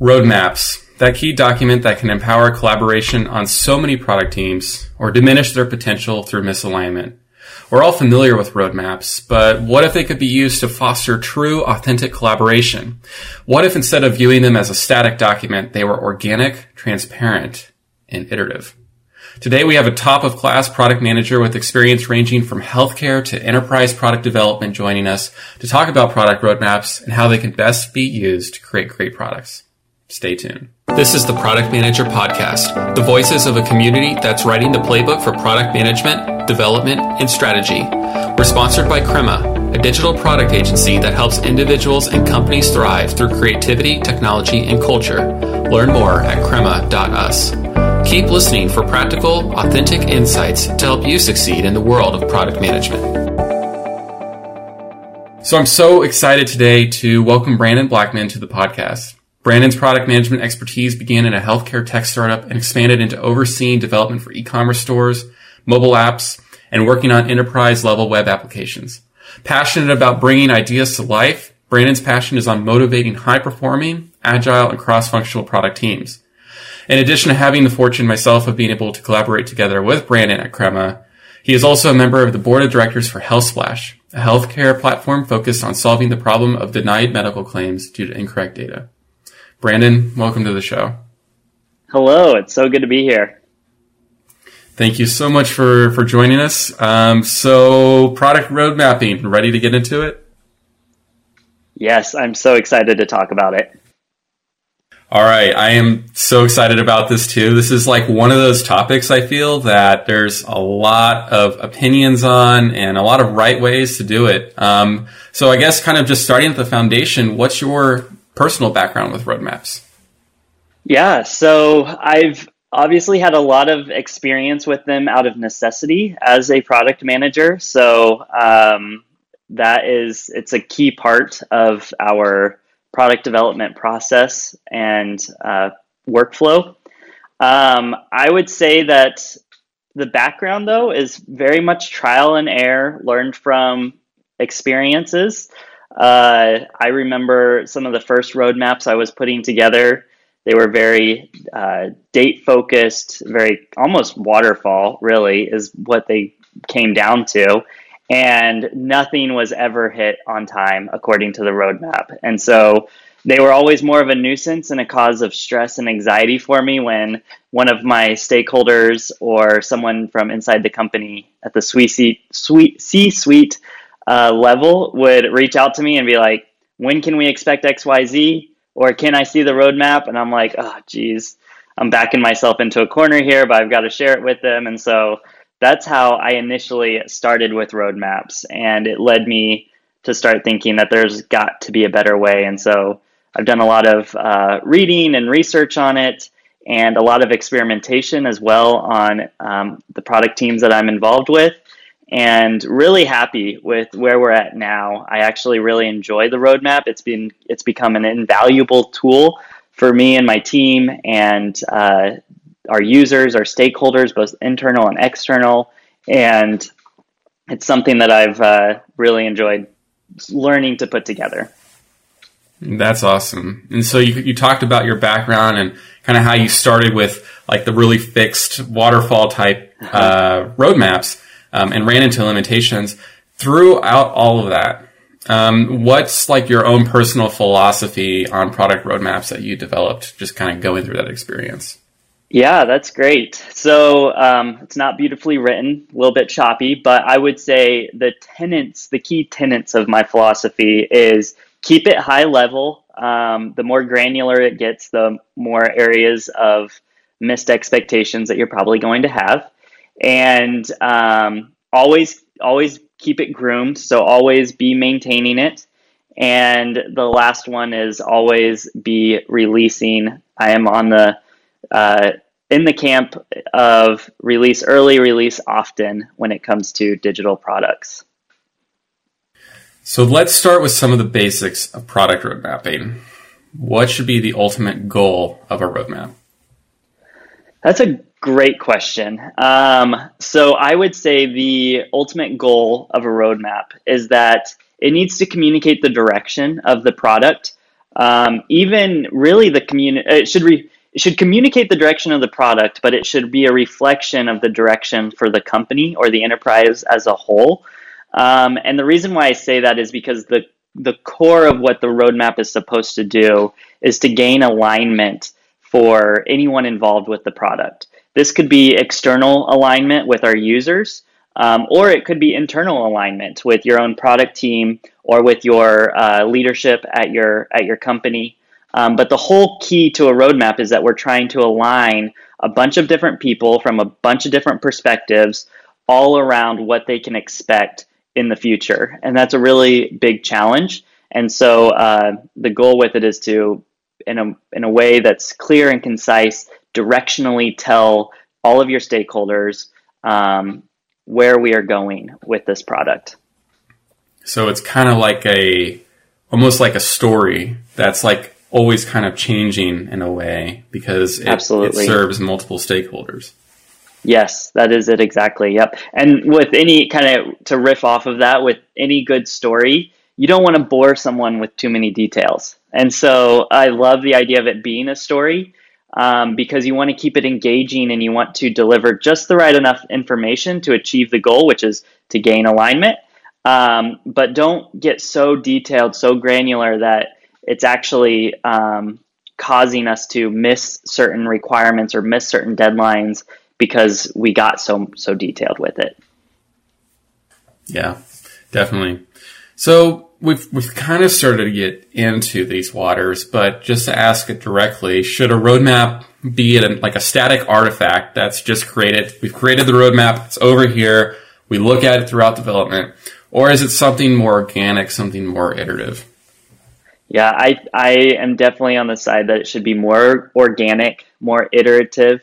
Roadmaps, that key document that can empower collaboration on so many product teams or diminish their potential through misalignment. We're all familiar with roadmaps, but what if they could be used to foster true, authentic collaboration? What if instead of viewing them as a static document, they were organic, transparent, and iterative? Today we have a top of class product manager with experience ranging from healthcare to enterprise product development joining us to talk about product roadmaps and how they can best be used to create great products. Stay tuned. This is the Product Manager Podcast, the voices of a community that's writing the playbook for product management, development, and strategy. We're sponsored by Crema, a digital product agency that helps individuals and companies thrive through creativity, technology, and culture. Learn more at crema.us. Keep listening for practical, authentic insights to help you succeed in the world of product management. So I'm so excited today to welcome Brandon Blackman to the podcast. Brandon's product management expertise began in a healthcare tech startup and expanded into overseeing development for e-commerce stores, mobile apps, and working on enterprise level web applications. Passionate about bringing ideas to life, Brandon's passion is on motivating high performing, agile, and cross functional product teams. In addition to having the fortune myself of being able to collaborate together with Brandon at Crema, he is also a member of the board of directors for HealthSplash, a healthcare platform focused on solving the problem of denied medical claims due to incorrect data. Brandon, welcome to the show. Hello, it's so good to be here. Thank you so much for, for joining us. Um, so, product road mapping, ready to get into it? Yes, I'm so excited to talk about it. All right, I am so excited about this too. This is like one of those topics I feel that there's a lot of opinions on and a lot of right ways to do it. Um, so, I guess kind of just starting at the foundation, what's your personal background with roadmaps? Yeah, so I've obviously had a lot of experience with them out of necessity as a product manager. So um, that is it's a key part of our product development process and uh, workflow. Um, I would say that the background though is very much trial and error, learned from experiences. Uh, I remember some of the first roadmaps I was putting together. They were very uh, date focused, very almost waterfall, really, is what they came down to. And nothing was ever hit on time according to the roadmap. And so they were always more of a nuisance and a cause of stress and anxiety for me when one of my stakeholders or someone from inside the company at the sweet C suite uh, level would reach out to me and be like, when can we expect XYZ? Or can I see the roadmap? And I'm like, oh, geez, I'm backing myself into a corner here, but I've got to share it with them. And so that's how I initially started with roadmaps. And it led me to start thinking that there's got to be a better way. And so I've done a lot of uh, reading and research on it and a lot of experimentation as well on um, the product teams that I'm involved with and really happy with where we're at now. I actually really enjoy the roadmap. It's been it's become an invaluable tool for me and my team and uh, our users, our stakeholders, both internal and external, and it's something that I've uh, really enjoyed learning to put together. That's awesome. And so you, you talked about your background and kind of how you started with like the really fixed waterfall type uh, roadmaps um, and ran into limitations. Throughout all of that, um, what's like your own personal philosophy on product roadmaps that you developed, just kind of going through that experience? Yeah, that's great. So um, it's not beautifully written, a little bit choppy, but I would say the tenets, the key tenets of my philosophy is keep it high level. Um, the more granular it gets, the more areas of missed expectations that you're probably going to have and um, always always keep it groomed. So always be maintaining it. And the last one is always be releasing. I am on the uh, in the camp of release early, release often when it comes to digital products. So let's start with some of the basics of product road mapping. What should be the ultimate goal of a roadmap? That's a Great question. Um, so I would say the ultimate goal of a roadmap is that it needs to communicate the direction of the product Um, even really the community, it should re- it should communicate the direction of the product, but it should be a reflection of the direction for the company or the enterprise as a whole. Um, and the reason why I say that is because the the core of what the roadmap is supposed to do is to gain alignment for anyone involved with the product. This could be external alignment with our users, um, or it could be internal alignment with your own product team or with your uh, leadership at your at your company. Um, but the whole key to a roadmap is that we're trying to align a bunch of different people from a bunch of different perspectives all around what they can expect in the future. And that's a really big challenge. And so uh, the goal with it is to, in a, in a way that's clear and concise, directionally tell all of your stakeholders um, where we are going with this product. So it's kind of like a, almost like a story that's like always kind of changing in a way because it, Absolutely. it serves multiple stakeholders. Yes, that is it exactly. Yep. And with any kind of to riff off of that, with any good story, you don't want to bore someone with too many details. And so I love the idea of it being a story um, because you want to keep it engaging and you want to deliver just the right enough information to achieve the goal, which is to gain alignment. Um, but don't get so detailed, so granular that it's actually um, causing us to miss certain requirements or miss certain deadlines because we got so so detailed with it. Yeah, definitely. So we've we've kind of started to get into these waters, but just to ask it directly, should a roadmap be a, like a static artifact that's just created? We've created the roadmap; it's over here. We look at it throughout development, or is it something more organic, something more iterative? Yeah, I I am definitely on the side that it should be more organic, more iterative.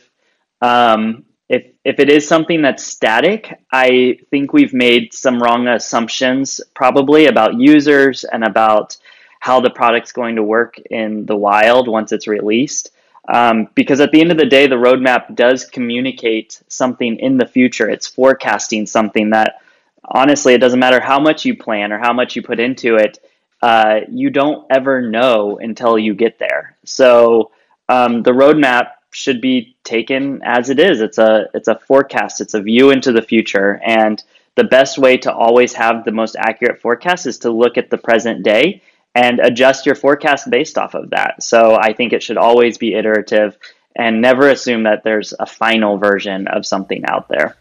Um, if if it is something that's static, I think we've made some wrong assumptions probably about users and about how the product's going to work in the wild once it's released. Um, because at the end of the day, the roadmap does communicate something in the future. It's forecasting something that honestly, it doesn't matter how much you plan or how much you put into it uh, you don't ever know until you get there. So um, the roadmap should be taken as it is. It's a it's a forecast. It's a view into the future, and the best way to always have the most accurate forecast is to look at the present day and adjust your forecast based off of that. So I think it should always be iterative and never assume that there's a final version of something out there.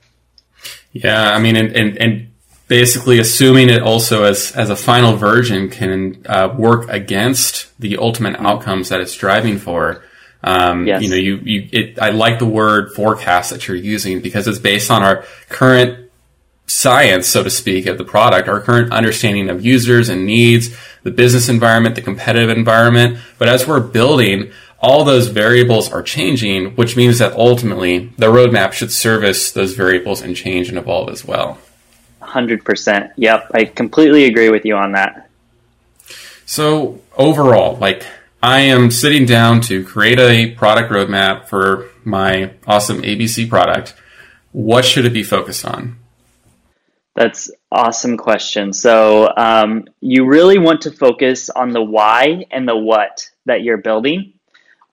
Yeah, I mean, and, and, and basically assuming it also as, as a final version can uh, work against the ultimate outcomes that it's driving for. Um, yes. You know, you, you, it, I like the word forecast that you're using because it's based on our current science, so to speak, of the product, our current understanding of users and needs, the business environment, the competitive environment. But as we're building, all those variables are changing, which means that ultimately the roadmap should service those variables and change and evolve as well. 100%. Yep, I completely agree with you on that. So, overall, like, I am sitting down to create a product roadmap for my awesome ABC product. What should it be focused on? That's awesome question. So, um, you really want to focus on the why and the what that you're building.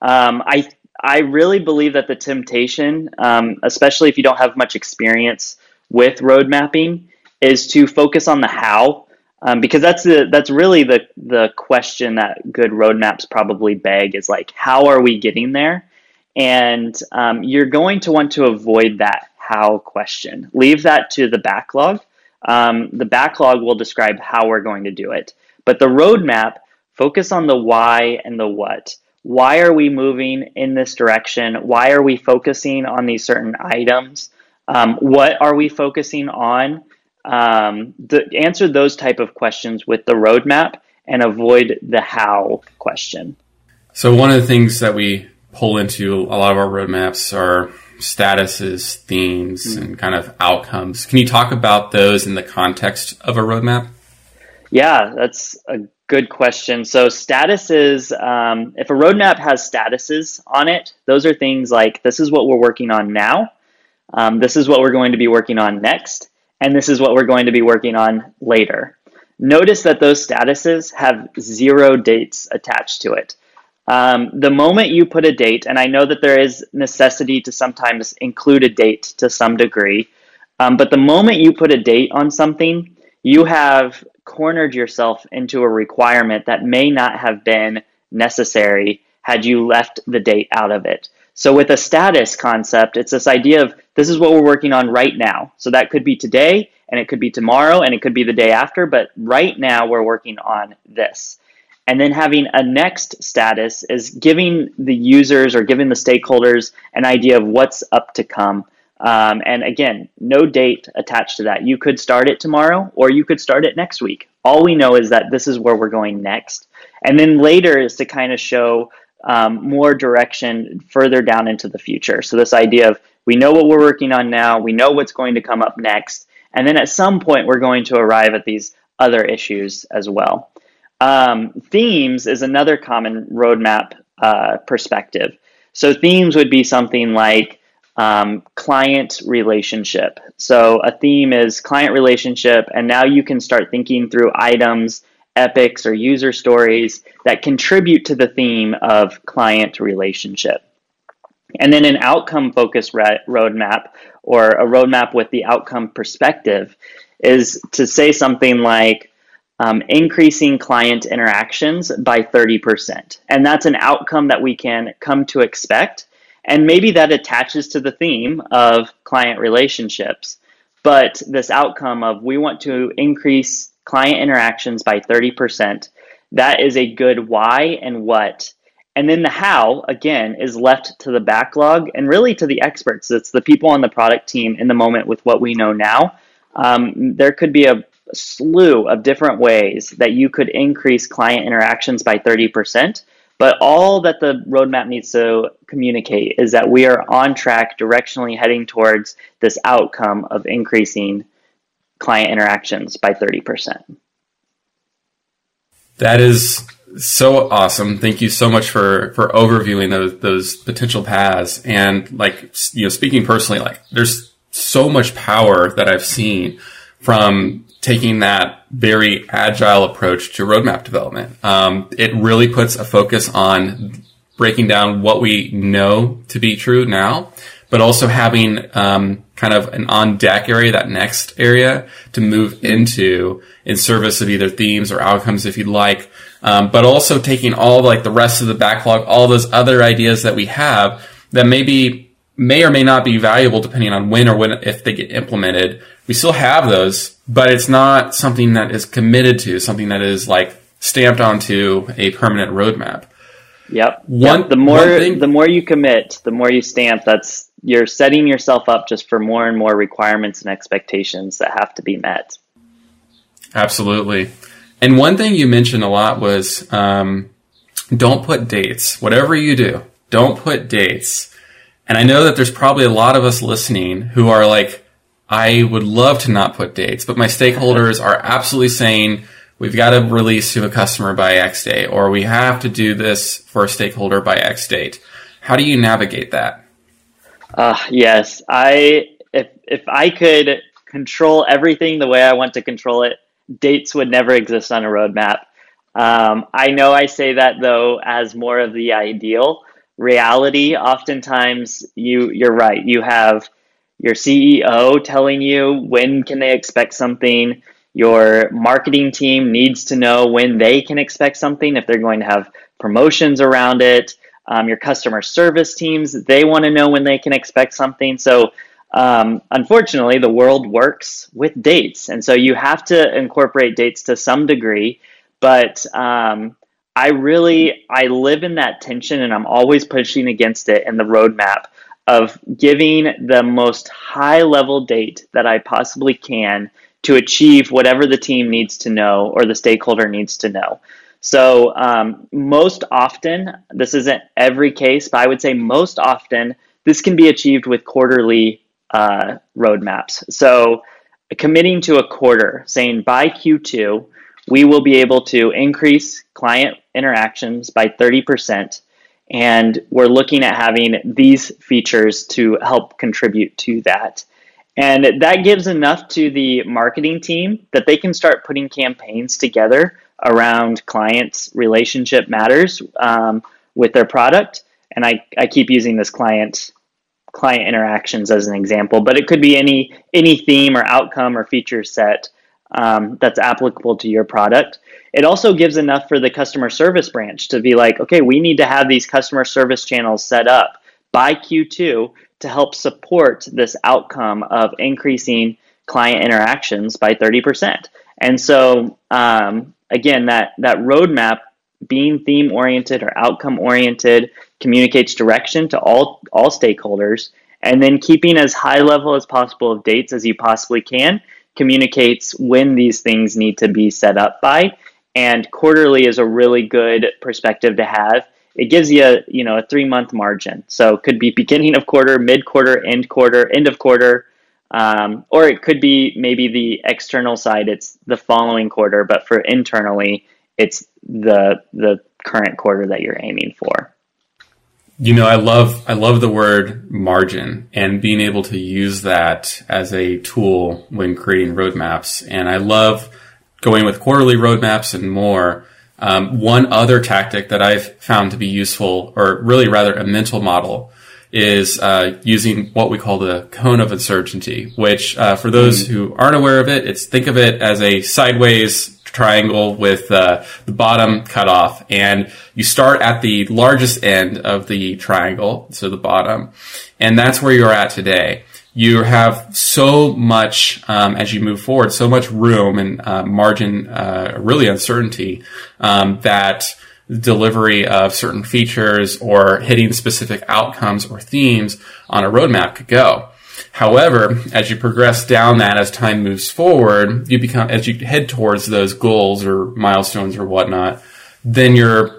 Um, I I really believe that the temptation, um, especially if you don't have much experience with road mapping, is to focus on the how, um, because that's the that's really the the question that good roadmaps probably beg is like how are we getting there, and um, you're going to want to avoid that how question. Leave that to the backlog. Um, the backlog will describe how we're going to do it, but the roadmap focus on the why and the what. Why are we moving in this direction? Why are we focusing on these certain items? Um, what are we focusing on? Um, the, answer those type of questions with the roadmap and avoid the how question. So one of the things that we pull into a lot of our roadmaps are statuses, themes, mm-hmm. and kind of outcomes. Can you talk about those in the context of a roadmap? Yeah, that's a good question. So statuses, um, if a roadmap has statuses on it, those are things like this is what we're working on now. Um, this is what we're going to be working on next and this is what we're going to be working on later. notice that those statuses have zero dates attached to it. Um, the moment you put a date, and I know that there is necessity to sometimes include a date to some degree, um, but the moment you put a date on something, you have cornered yourself into a requirement that may not have been necessary had you left the date out of it. So with a status concept, it's this idea of this is what we're working on right now. So that could be today, and it could be tomorrow, and it could be the day after, but right now we're working on this. And then having a next status is giving the users or giving the stakeholders an idea of what's up to come. Um, and again, no date attached to that. You could start it tomorrow or you could start it next week. All we know is that this is where we're going next. And then later is to kind of show um, more direction further down into the future. So, this idea of we know what we're working on now, we know what's going to come up next, and then at some point we're going to arrive at these other issues as well. Um, themes is another common roadmap uh, perspective. So themes would be something like um, client relationship. So a theme is client relationship, and now you can start thinking through items, epics, or user stories that contribute to the theme of client relationship. And then an outcome focused roadmap or a roadmap with the outcome perspective is to say something like, um, increasing client interactions by 30%. And that's an outcome that we can come to expect. And maybe that attaches to the theme of client relationships. But this outcome of we want to increase client interactions by 30%, that is a good why and what. And then the how, again, is left to the backlog and really to the experts. It's the people on the product team in the moment with what we know now. Um, there could be a slew of different ways that you could increase client interactions by 30%. But all that the roadmap needs to communicate is that we are on track, directionally heading towards this outcome of increasing client interactions by 30%. That is so awesome. Thank you so much for, for overviewing those, those potential paths. And like, you know, speaking personally, like there's so much power that I've seen from taking that very agile approach to roadmap development. Um, it really puts a focus on breaking down what we know to be true now, but also having um, kind of an on deck area, that next area to move into in service of either themes or outcomes, if you'd like. Um, but also taking all like the rest of the backlog, all those other ideas that we have that maybe may or may not be valuable depending on when or when if they get implemented. We still have those but it's not something that is committed to, something that is like stamped onto a permanent roadmap. Yep. One, yep. The more thing, the more you commit, the more you stamp. That's you're setting yourself up just for more and more requirements and expectations that have to be met. Absolutely. And one thing you mentioned a lot was um, don't put dates. Whatever you do, don't put dates. And I know that there's probably a lot of us listening who are like, I would love to not put dates, but my stakeholders are absolutely saying we've got to release to a customer by X date, or we have to do this for a stakeholder by X date. How do you navigate that? Uh, yes, I if if I could control everything the way I want to control it, dates would never exist on a roadmap. Um, I know I say that though as more of the ideal. Reality, oftentimes you you're right. You have your CEO telling you when can they expect something. Your marketing team needs to know when they can expect something if they're going to have promotions around it. Um, your customer service teams, they want to know when they can expect something. So, um, unfortunately, the world works with dates. And so you have to incorporate dates to some degree. But um, I really, I live in that tension and I'm always pushing against it in the roadmap of giving the most high level date that I possibly can to achieve whatever the team needs to know or the stakeholder needs to know. So, um, most often, this isn't every case, but I would say most often, this can be achieved with quarterly uh, roadmaps. So, committing to a quarter, saying by Q2, we will be able to increase client interactions by 30% and we're looking at having these features to help contribute to that. And that gives enough to the marketing team that they can start putting campaigns together around clients' relationship matters um, with their product. And I, I keep using this client client interactions as an example, but it could be any any theme or outcome or feature set um, that's applicable to your product. It also gives enough for the customer service branch to be like, okay, we need to have these customer service channels set up by Q2 to help support this outcome of increasing client interactions by 30%. And so, um, again, that, that roadmap being theme oriented or outcome oriented communicates direction to all, all stakeholders. And then keeping as high level as possible of dates as you possibly can communicates when these things need to be set up by. And quarterly is a really good perspective to have it gives you a you know a three month margin. So it could be beginning of quarter, mid quarter, end quarter, end of quarter, um, or it could be maybe the external side. It's the following quarter, but for internally, it's the the current quarter that you're aiming for. You know, I love I love the word margin and being able to use that as a tool when creating roadmaps. And I love going with quarterly roadmaps and more um, one other tactic that I've found to be useful, or really rather a mental model, is uh, using what we call the cone of uncertainty. Which, uh, for those mm. who aren't aware of it, it's think of it as a sideways triangle with uh, the bottom cut off, and you start at the largest end of the triangle, so the bottom, and that's where you're at today you have so much um, as you move forward, so much room and uh, margin, uh, really uncertainty um, that delivery of certain features or hitting specific outcomes or themes on a roadmap could go. However, as you progress down that, as time moves forward, you become, as you head towards those goals or milestones or whatnot, then you're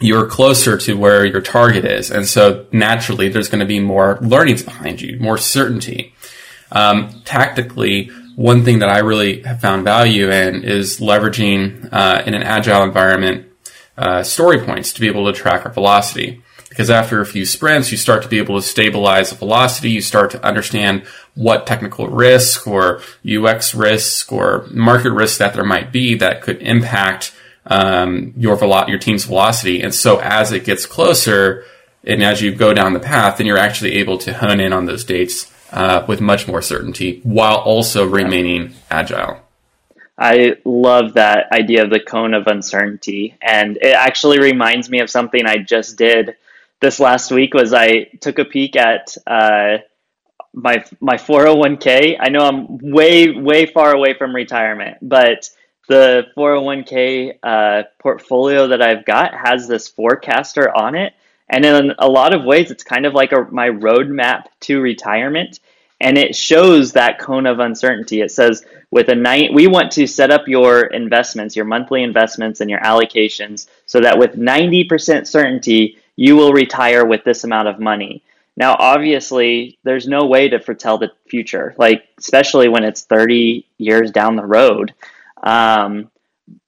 you're closer to where your target is. And so naturally, there's going to be more learnings behind you, more certainty. Um, tactically, one thing that I really have found value in is leveraging uh, in an agile environment uh, story points to be able to track our velocity. Because after a few sprints, you start to be able to stabilize the velocity. You start to understand what technical risk or UX risk or market risk that there might be that could impact um, your velo- your team's velocity. And so as it gets closer, and as you go down the path, then you're actually able to hone in on those dates uh, with much more certainty while also remaining agile. I love that idea of the cone of uncertainty, and it actually reminds me of something I just did this last week. Was I took a peek at uh, my my 401k. I know I'm way way far away from retirement, but the 401k uh, portfolio that I've got has this forecaster on it. And in a lot of ways, it's kind of like a, my roadmap to retirement. And it shows that cone of uncertainty. It says, with a night, we want to set up your investments, your monthly investments, and your allocations so that with 90% certainty, you will retire with this amount of money. Now, obviously, there's no way to foretell the future, like, especially when it's 30 years down the road. Um,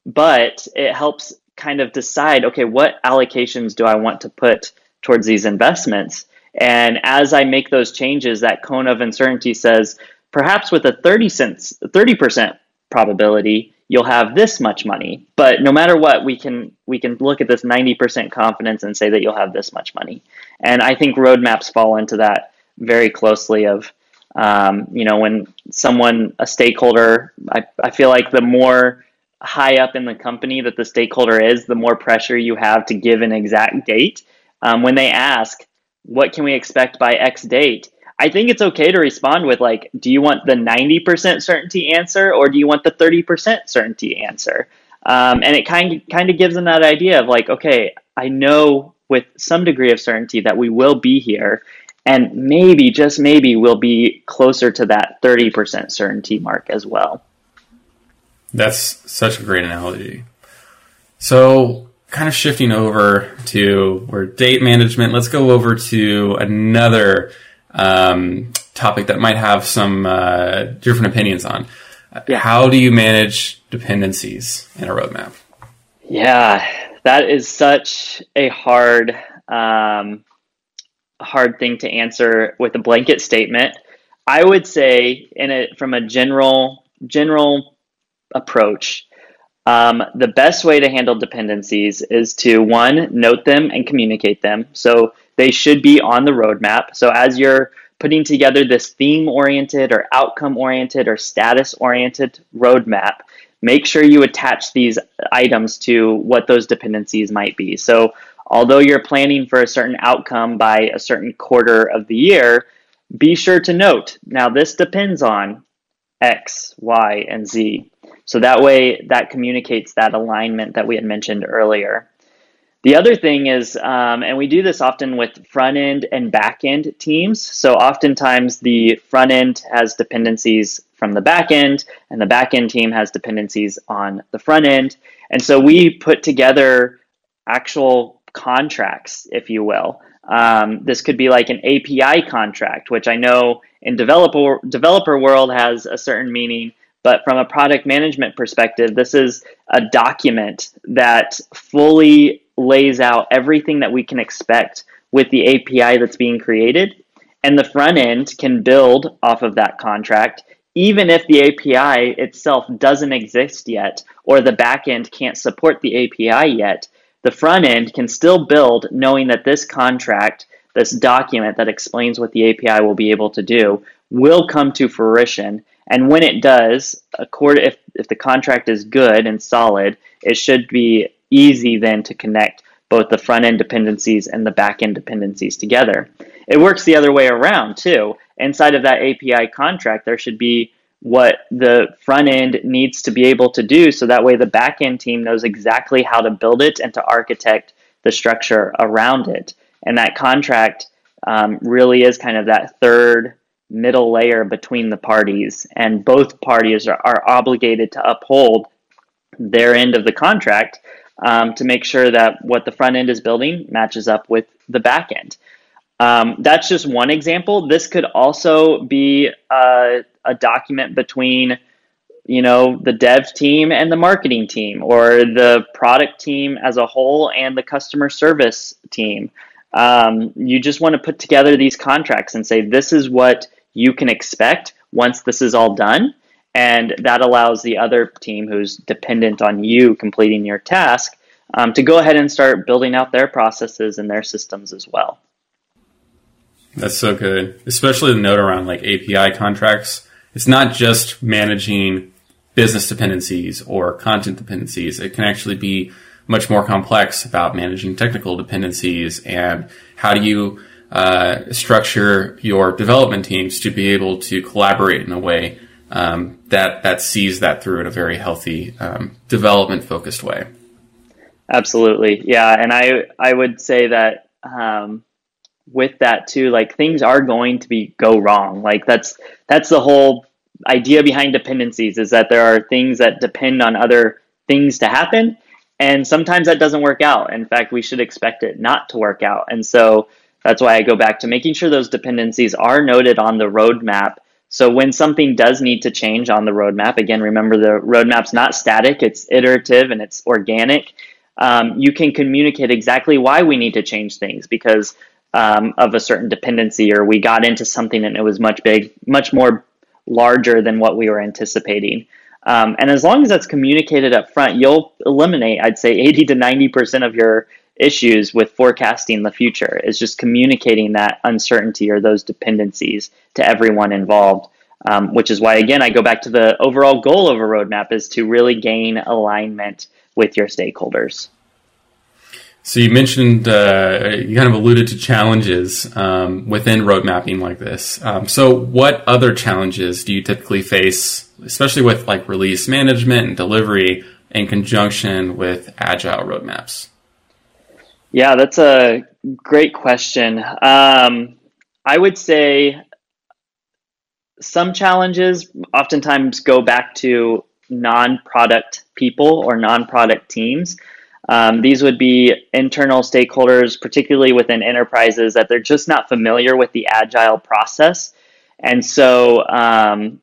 but it helps kind of decide okay, what allocations do I want to put towards these investments? And as I make those changes, that cone of uncertainty says perhaps with a 30 cents, 30% probability, you'll have this much money. But no matter what, we can we can look at this 90% confidence and say that you'll have this much money. And I think roadmaps fall into that very closely of um, you know, when someone, a stakeholder, I, I feel like the more high up in the company that the stakeholder is, the more pressure you have to give an exact date. Um, when they ask, what can we expect by X date? I think it's okay to respond with like, do you want the 90% certainty answer or do you want the 30% certainty answer? Um, and it kind of, kind of gives them that idea of like, okay, I know with some degree of certainty that we will be here and maybe, just maybe, we'll be closer to that 30% certainty mark as well. That's such a great analogy. So, kind of shifting over to where date management, let's go over to another um, topic that might have some uh, different opinions on. Yeah. How do you manage dependencies in a roadmap? Yeah, that is such a hard um, hard thing to answer with a blanket statement. I would say, in it from a general general approach, um, the best way to handle dependencies is to one note them and communicate them. So they should be on the roadmap. So as you're putting together this theme oriented or outcome oriented or status oriented roadmap, make sure you attach these items to what those dependencies might be. So although you're planning for a certain outcome by a certain quarter of the year, be sure to note now this depends on X, Y, and Z. So that way, that communicates that alignment that we had mentioned earlier. The other thing is, um, and we do this often with front end and back end teams. So oftentimes the front end has dependencies from the back end, and the back end team has dependencies on the front end. And so we put together actual contracts, if you will. Um, this could be like an API contract, which I know in developer developer world has a certain meaning, but from a product management perspective, this is a document that fully lays out everything that we can expect with the API that's being created, and the front end can build off of that contract. Even if the API itself doesn't exist yet, or the back end can't support the API yet, the front end can still build knowing that this contract, this document that explains what the API will be able to do, will come to fruition. And when it does, if, if the contract is good and solid, it should be easy then to connect both the front end dependencies and the back end dependencies together. It works the other way around too. Inside of that API contract, there should be what the front end needs to be able to do so that way the back end team knows exactly how to build it and to architect the structure around it. And that contract um, really is kind of that third middle layer between the parties, and both parties are, are obligated to uphold their end of the contract um, to make sure that what the front end is building matches up with the back end. Um, that's just one example. This could also be uh, a document between you know the dev team and the marketing team or the product team as a whole and the customer service team. Um, you just want to put together these contracts and say this is what you can expect once this is all done. And that allows the other team who's dependent on you completing your task um, to go ahead and start building out their processes and their systems as well. That's so good. Especially the note around like api contracts it's not just managing business dependencies or content dependencies. It can actually be much more complex about managing technical dependencies and how do you uh, structure your development teams to be able to collaborate in a way um, that that sees that through in a very healthy um, development focused way. Absolutely, yeah, and I I would say that um, with that too, like things are going to be go wrong. Like that's that's the whole idea behind dependencies is that there are things that depend on other things to happen, and sometimes that doesn't work out. In fact, we should expect it not to work out, and so that's why I go back to making sure those dependencies are noted on the roadmap. So when something does need to change on the roadmap, again, remember the roadmap's not static; it's iterative and it's organic. Um, you can communicate exactly why we need to change things because um, of a certain dependency or we got into something and it was much big, much more larger than what we were anticipating. Um, and as long as that's communicated up front, you'll eliminate, I'd say, 80 to 90% of your issues with forecasting the future, is just communicating that uncertainty or those dependencies to everyone involved. Um, which is why, again, I go back to the overall goal of a roadmap is to really gain alignment with your stakeholders. So you mentioned uh, you kind of alluded to challenges um, within road mapping like this. Um, so what other challenges do you typically face, especially with like release management and delivery in conjunction with agile roadmaps? Yeah, that's a great question. Um, I would say some challenges oftentimes go back to non-product people or non-product teams. Um, these would be internal stakeholders, particularly within enterprises, that they're just not familiar with the agile process. And so, um,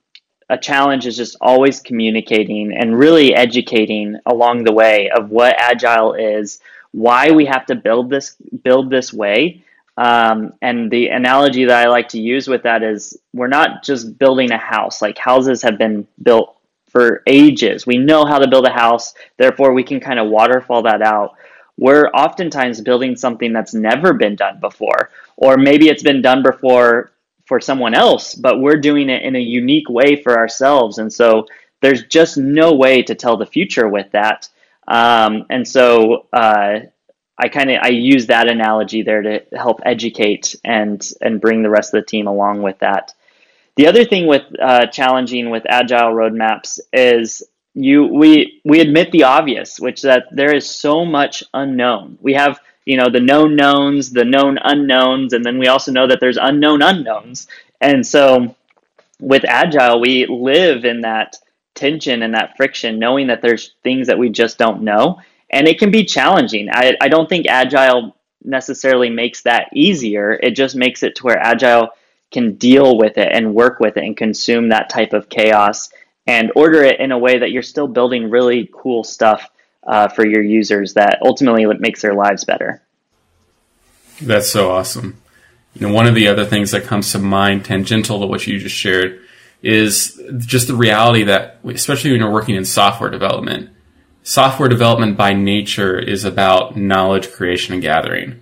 a challenge is just always communicating and really educating along the way of what agile is, why we have to build this build this way, Um, and the analogy that I like to use with that is we're not just building a house. Like houses have been built for ages. We know how to build a house, therefore we can kind of waterfall that out. We're oftentimes building something that's never been done before, or maybe it's been done before for someone else, but we're doing it in a unique way for ourselves. And so there's just no way to tell the future with that. Um, and so uh, I kind of I use that analogy there to help educate and and bring the rest of the team along with that. The other thing with uh, challenging with agile roadmaps is you we we admit the obvious, which is that there is so much unknown. We have you know the known knowns, the known unknowns, and then we also know that there's unknown unknowns. And so with agile, we live in that tension and that friction, knowing that there's things that we just don't know, and it can be challenging. I I don't think agile necessarily makes that easier. It just makes it to where agile can deal with it and work with it and consume that type of chaos and order it in a way that you're still building really cool stuff uh, for your users that ultimately makes their lives better. That's so awesome. You know, one of the other things that comes to mind, tangential to what you just shared, is just the reality that, especially when you're working in software development, software development by nature is about knowledge creation and gathering.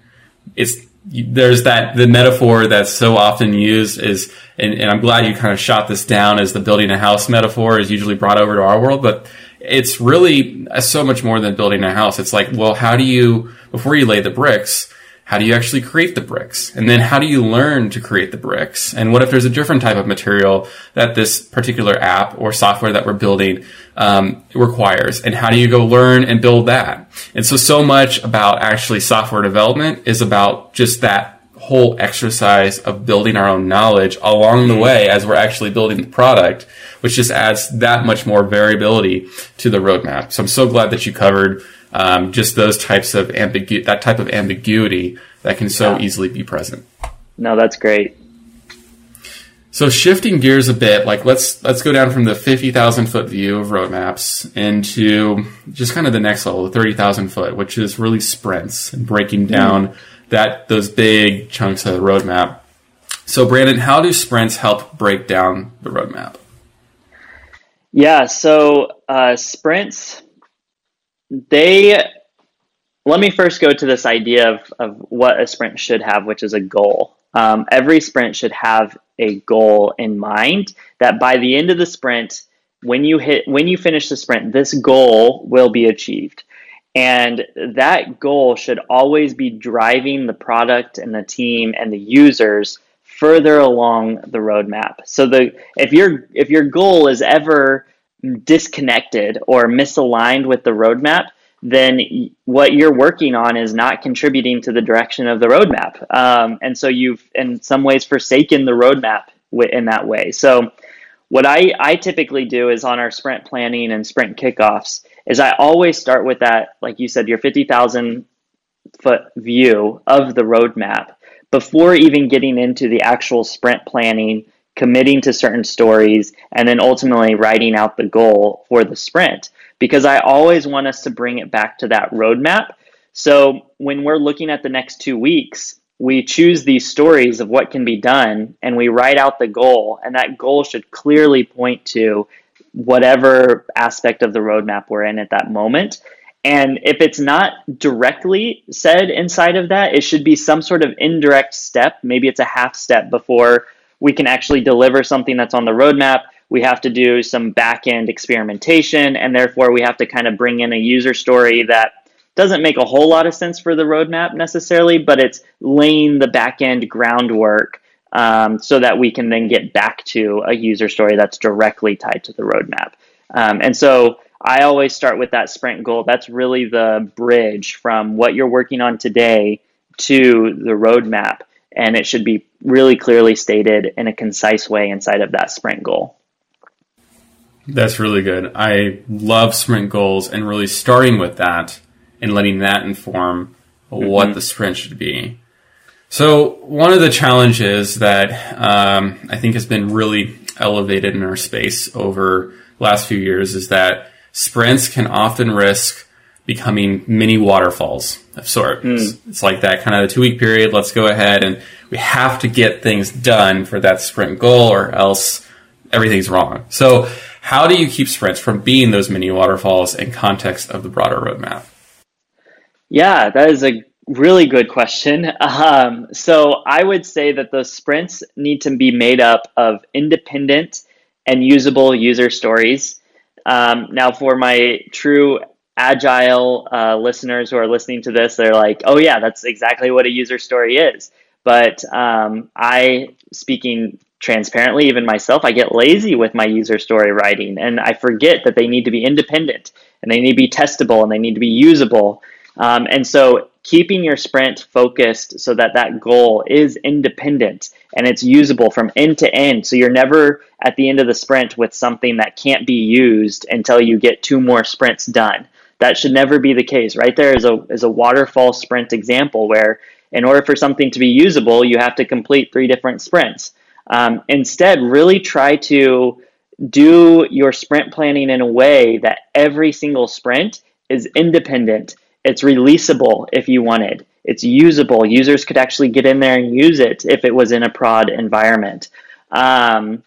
It's there's that the metaphor that's so often used is and, and, I'm glad you kind of shot this down as the building a house metaphor is usually brought over to our world, but it's really uh, so much more than building a house. It's like, well, how do you before you lay the bricks, how do you actually create the bricks? And then how do you learn to create the bricks? And what if there's a different type of material that this particular app or software that we're building um, requires? And how do you go learn and build that? And so, so much about actually software development is about just that whole exercise of building our own knowledge along the way as we're actually building the product, which just adds that much more variability to the roadmap. So I'm so glad that you covered um, just those types of ambigu- that type of ambiguity that can so yeah. easily be present. No, that's great. So shifting gears a bit, like let's let's go down from the fifty thousand foot view of roadmaps into just kind of the next level, the thirty thousand foot, which is really sprints and breaking down mm. that those big chunks of the roadmap. So Brandon, how do sprints help break down the roadmap? Yeah, so uh, sprints they let me first go to this idea of, of what a sprint should have, which is a goal. Um, every sprint should have a goal in mind that by the end of the sprint, when you hit when you finish the sprint, this goal will be achieved. And that goal should always be driving the product and the team and the users further along the roadmap. So the if your if your goal is ever disconnected or misaligned with the roadmap, then what you're working on is not contributing to the direction of the roadmap. Um, and so you've, in some ways, forsaken the roadmap in that way. So, what I, I typically do is on our sprint planning and sprint kickoffs is I always start with that, like you said, your 50,000 foot view of the roadmap before even getting into the actual sprint planning committing to certain stories, and then ultimately writing out the goal for the sprint. Because I always want us to bring it back to that roadmap. So when we're looking at the next two weeks, we choose these stories of what can be done and we write out the goal. And that goal should clearly point to whatever aspect of the roadmap we're in at that moment. And if it's not directly said inside of that, it should be some sort of indirect step. Maybe it's a half step before we can actually deliver something that's on the roadmap. We have to do some back end experimentation, and therefore we have to kind of bring in a user story that doesn't make a whole lot of sense for the roadmap necessarily, but it's laying the back end groundwork um, so that we can then get back to a user story that's directly tied to the roadmap. Um, and so I always start with that sprint goal. That's really the bridge from what you're working on today to the roadmap and it should be really clearly stated in a concise way inside of that sprint goal. That's really good. I love sprint goals and really starting with that and letting that inform mm-hmm. what the sprint should be. So, one of the challenges that um, I think has been really elevated in our space over the last few years is that sprints can often risk becoming mini waterfalls of sorts. Mm. It's like that kind of a two week period. Let's go ahead and we have to get things done for that sprint goal, or else everything's wrong. So, how do you keep sprints from being those mini waterfalls in context of the broader roadmap? Yeah, that is a really good question. Um, so I would say that those sprints need to be made up of independent and usable user stories. Um, now, for my true agile uh, listeners who are listening to this, they're like, "Oh yeah, that's exactly what a user story is." But um, I, speaking transparently, even myself, I get lazy with my user story writing, and I forget that they need to be independent and they need to be testable and they need to be usable. Um, and so keeping your sprint focused so that that goal is independent and it's usable from end to end. So you're never at the end of the sprint with something that can't be used until you get two more sprints done. That should never be the case. Right there is a, is a waterfall sprint example where in order for something to be usable, you have to complete three different sprints. Um, instead, really try to do your sprint planning in a way that every single sprint is independent it's releasable if you wanted. It's usable. Users could actually get in there and use it if it was in a prod environment. Um,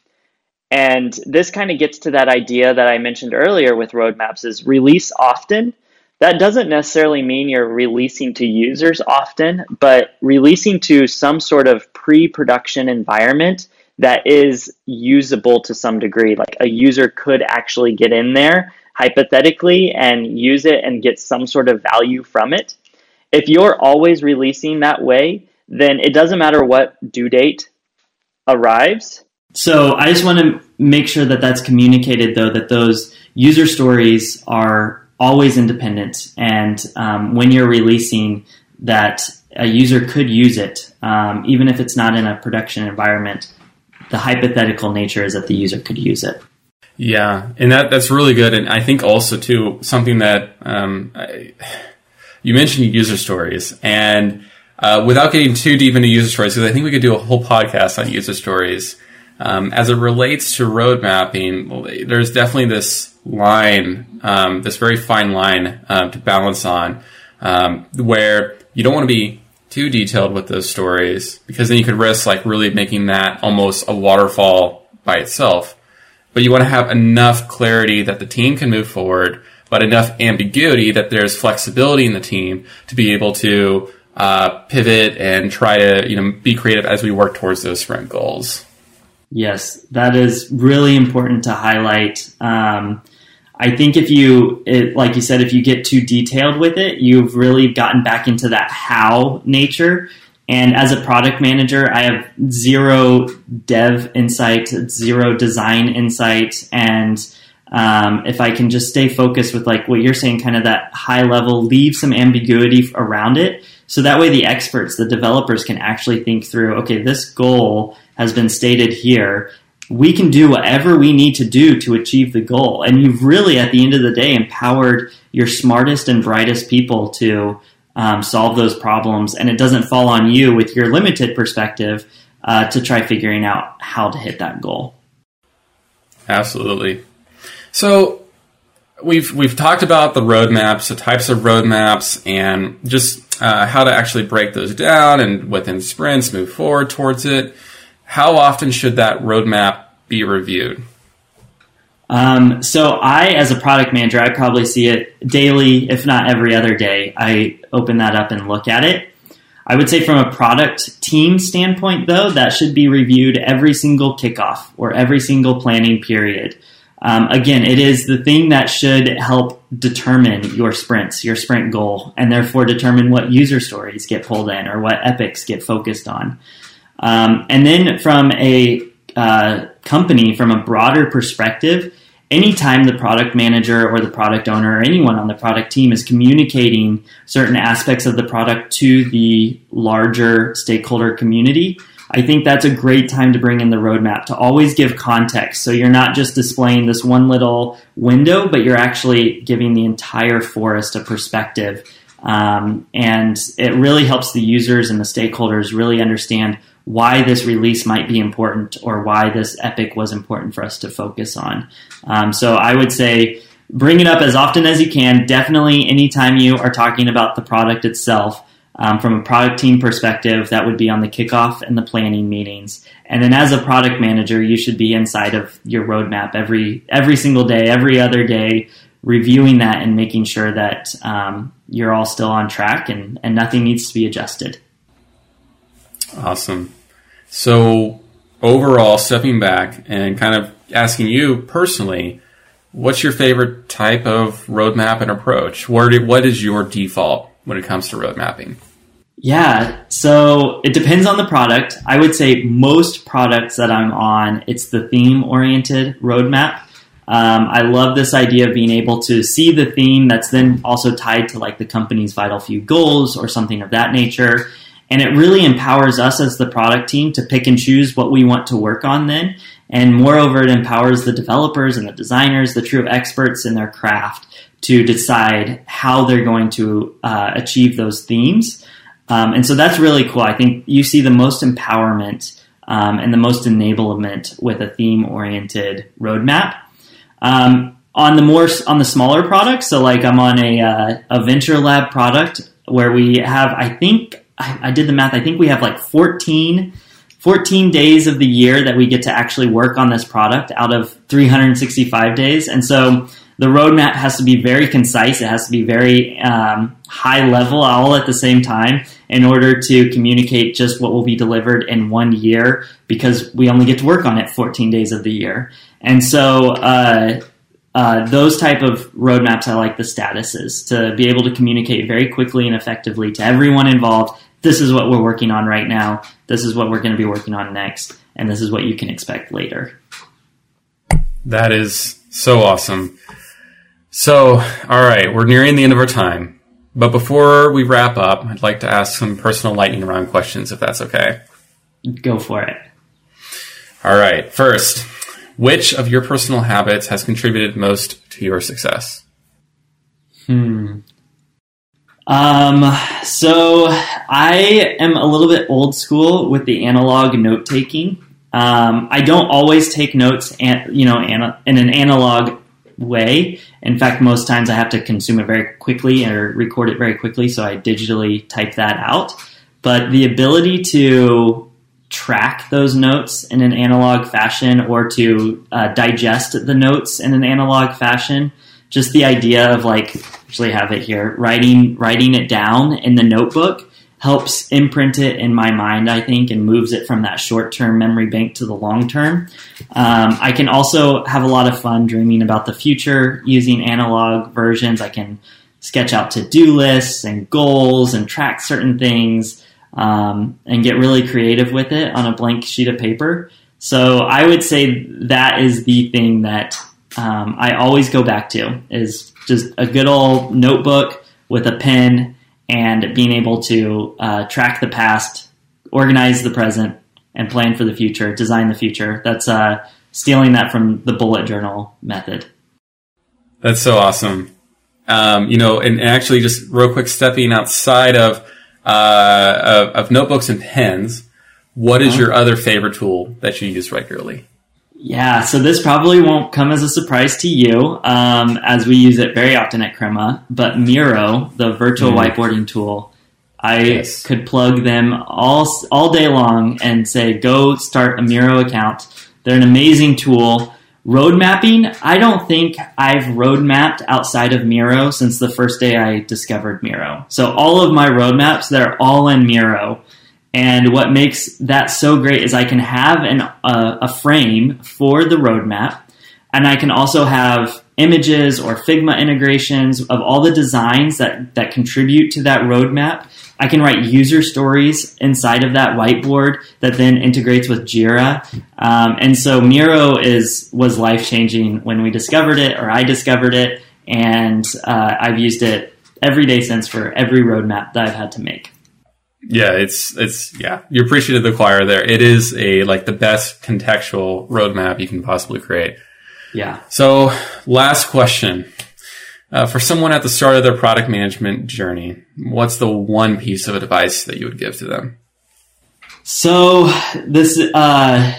and this kind of gets to that idea that I mentioned earlier with roadmaps is release often. That doesn't necessarily mean you're releasing to users often, but releasing to some sort of pre-production environment that is usable to some degree. Like a user could actually get in there hypothetically and use it and get some sort of value from it. If you're always releasing that way, then it doesn't matter what due date arrives. So I just want to make sure that that's communicated, though, that those user stories are always independent. And um, when you're releasing, that a user could use it, um, even if it's not in a production environment. The hypothetical nature is that the user could use it. Yeah, and that that's really good. And I think also too something that um, I, you mentioned user stories, and uh, without getting too deep into user stories, because I think we could do a whole podcast on user stories. Um, as it relates to road mapping, there's definitely this line, um, this very fine line uh, to balance on, um, where you don't want to be too detailed with those stories because then you could risk like really making that almost a waterfall by itself but you want to have enough clarity that the team can move forward, but enough ambiguity that there's flexibility in the team to be able to uh, pivot and try to you know be creative as we work towards those sprint goals. Yes, that is really important to highlight. Um, I think if you, it, like you said, if you get too detailed with it, you've really gotten back into that how nature and as a product manager, I have zero dev insight, zero design insight. And um, if I can just stay focused with like what you're saying, kind of that high level, leave some ambiguity around it. So that way the experts, the developers can actually think through, okay, this goal has been stated here. We can do whatever we need to do to achieve the goal. And you've really, at the end of the day, empowered your smartest and brightest people to um, solve those problems, and it doesn't fall on you with your limited perspective uh, to try figuring out how to hit that goal. Absolutely. So we've we've talked about the roadmaps, the types of roadmaps, and just uh, how to actually break those down and within sprints move forward towards it. How often should that roadmap be reviewed? Um, so I, as a product manager, I probably see it daily, if not every other day. I open that up and look at it. I would say from a product team standpoint, though, that should be reviewed every single kickoff or every single planning period. Um, again, it is the thing that should help determine your sprints, your sprint goal, and therefore determine what user stories get pulled in or what epics get focused on. Um, and then from a uh, company, from a broader perspective, anytime the product manager or the product owner or anyone on the product team is communicating certain aspects of the product to the larger stakeholder community, I think that's a great time to bring in the roadmap to always give context. So you're not just displaying this one little window, but you're actually giving the entire forest a perspective. Um, and it really helps the users and the stakeholders really understand why this release might be important or why this epic was important for us to focus on. Um, so I would say bring it up as often as you can. Definitely, anytime you are talking about the product itself, um, from a product team perspective, that would be on the kickoff and the planning meetings. And then as a product manager, you should be inside of your roadmap every every single day, every other day, reviewing that and making sure that um, you're all still on track and, and nothing needs to be adjusted. Awesome. So overall, stepping back and kind of asking you personally, what's your favorite type of roadmap and approach? What what is your default when it comes to road mapping? Yeah, so it depends on the product. I would say most products that I'm on, it's the theme oriented roadmap. Um, I love this idea of being able to see the theme that's then also tied to like the company's vital few goals or something of that nature. And it really empowers us as the product team to pick and choose what we want to work on then. And moreover, it empowers the developers and the designers, the true experts in their craft, to decide how they're going to uh, achieve those themes. Um, and so that's really cool. I think you see the most empowerment um, and the most enablement with a theme oriented roadmap. Um, on the more on the smaller products, so like I'm on a, uh, a venture lab product where we have, I think I, I did the math. I think we have like 14, 14 days of the year that we get to actually work on this product out of 365 days, and so the roadmap has to be very concise. It has to be very um, high level, all at the same time, in order to communicate just what will be delivered in one year, because we only get to work on it 14 days of the year. And so, uh, uh, those type of roadmaps, I like the statuses to be able to communicate very quickly and effectively to everyone involved. This is what we're working on right now. This is what we're going to be working on next, and this is what you can expect later. That is so awesome. So, all right, we're nearing the end of our time. But before we wrap up, I'd like to ask some personal lightning round questions, if that's okay. Go for it. All right. First, which of your personal habits has contributed most to your success? Hmm. Um, so I am a little bit old school with the analog note taking. Um, I don't always take notes, and you know, in an analog way. In fact, most times I have to consume it very quickly or record it very quickly, so I digitally type that out. But the ability to track those notes in an analog fashion or to uh, digest the notes in an analog fashion, just the idea of like actually have it here writing writing it down in the notebook helps imprint it in my mind, I think, and moves it from that short term memory bank to the long term. Um, I can also have a lot of fun dreaming about the future using analog versions. I can sketch out to do lists and goals and track certain things um, and get really creative with it on a blank sheet of paper. So I would say that is the thing that um, I always go back to is just a good old notebook with a pen and being able to uh, track the past, organize the present, and plan for the future, design the future. That's uh, stealing that from the bullet journal method. That's so awesome. Um, you know, and, and, actually, just real quick, stepping outside of uh, of, of, notebooks and pens, what is uh-huh. your other favorite tool that you use regularly? Yeah, so this probably won't come as a surprise to you, um, as we use it very often at Crema. But Miro, the virtual mm. whiteboarding tool, I yes. could plug them all all day long and say, "Go start a Miro account." They're an amazing tool. Road mapping, I don't think I've road mapped outside of Miro since the first day I discovered Miro. So all of my roadmaps, they're all in Miro. And what makes that so great is I can have an, uh, a frame for the roadmap, and I can also have images or Figma integrations of all the designs that, that contribute to that roadmap. I can write user stories inside of that whiteboard that then integrates with Jira. Um, and so Miro is was life changing when we discovered it, or I discovered it, and uh, I've used it every day since for every roadmap that I've had to make. Yeah, it's it's yeah. You appreciated the choir there. It is a like the best contextual roadmap you can possibly create. Yeah. So, last question. Uh, for someone at the start of their product management journey, what's the one piece of advice that you would give to them? So this uh,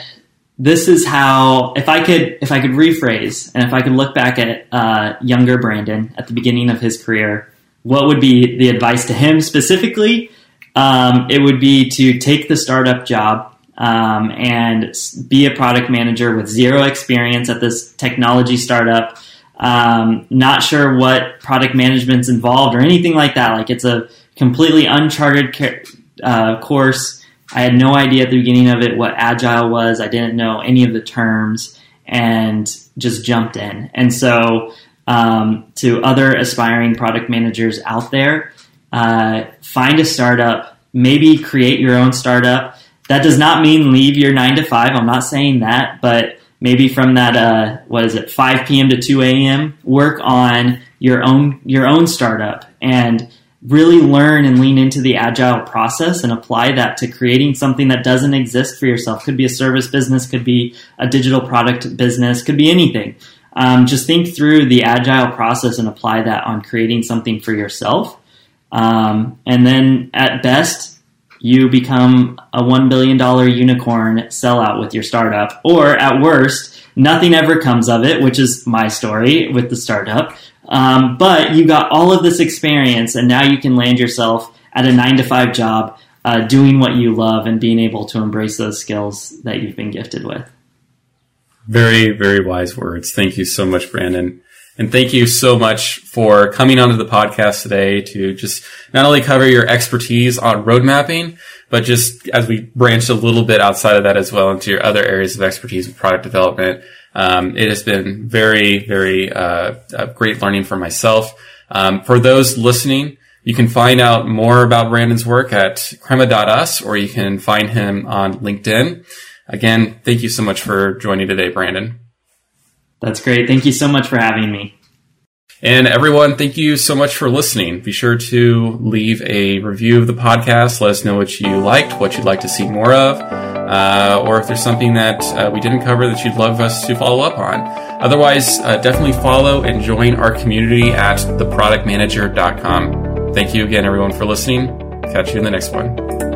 this is how if I could if I could rephrase and if I could look back at uh, younger Brandon at the beginning of his career, what would be the advice to him specifically? Um, it would be to take the startup job um, and be a product manager with zero experience at this technology startup. Um, not sure what product management's involved or anything like that. Like it's a completely uncharted uh, course. I had no idea at the beginning of it what agile was. I didn't know any of the terms and just jumped in. And so, um, to other aspiring product managers out there, uh, find a startup, maybe create your own startup. That does not mean leave your nine to five. I'm not saying that, but maybe from that uh, what is it 5 p.m. to 2 a.m. work on your own your own startup and really learn and lean into the agile process and apply that to creating something that doesn't exist for yourself could be a service business could be a digital product business could be anything um, just think through the agile process and apply that on creating something for yourself um, and then at best you become a $1 billion unicorn sellout with your startup. Or at worst, nothing ever comes of it, which is my story with the startup. Um, but you got all of this experience, and now you can land yourself at a nine to five job uh, doing what you love and being able to embrace those skills that you've been gifted with. Very, very wise words. Thank you so much, Brandon. And thank you so much for coming onto the podcast today to just not only cover your expertise on road mapping, but just as we branched a little bit outside of that as well into your other areas of expertise with product development. Um, it has been very, very uh, great learning for myself. Um, for those listening, you can find out more about Brandon's work at crema.us or you can find him on LinkedIn. Again, thank you so much for joining today, Brandon. That's great. Thank you so much for having me. And everyone, thank you so much for listening. Be sure to leave a review of the podcast. Let us know what you liked, what you'd like to see more of, uh, or if there's something that uh, we didn't cover that you'd love us to follow up on. Otherwise, uh, definitely follow and join our community at theproductmanager.com. Thank you again, everyone, for listening. Catch you in the next one.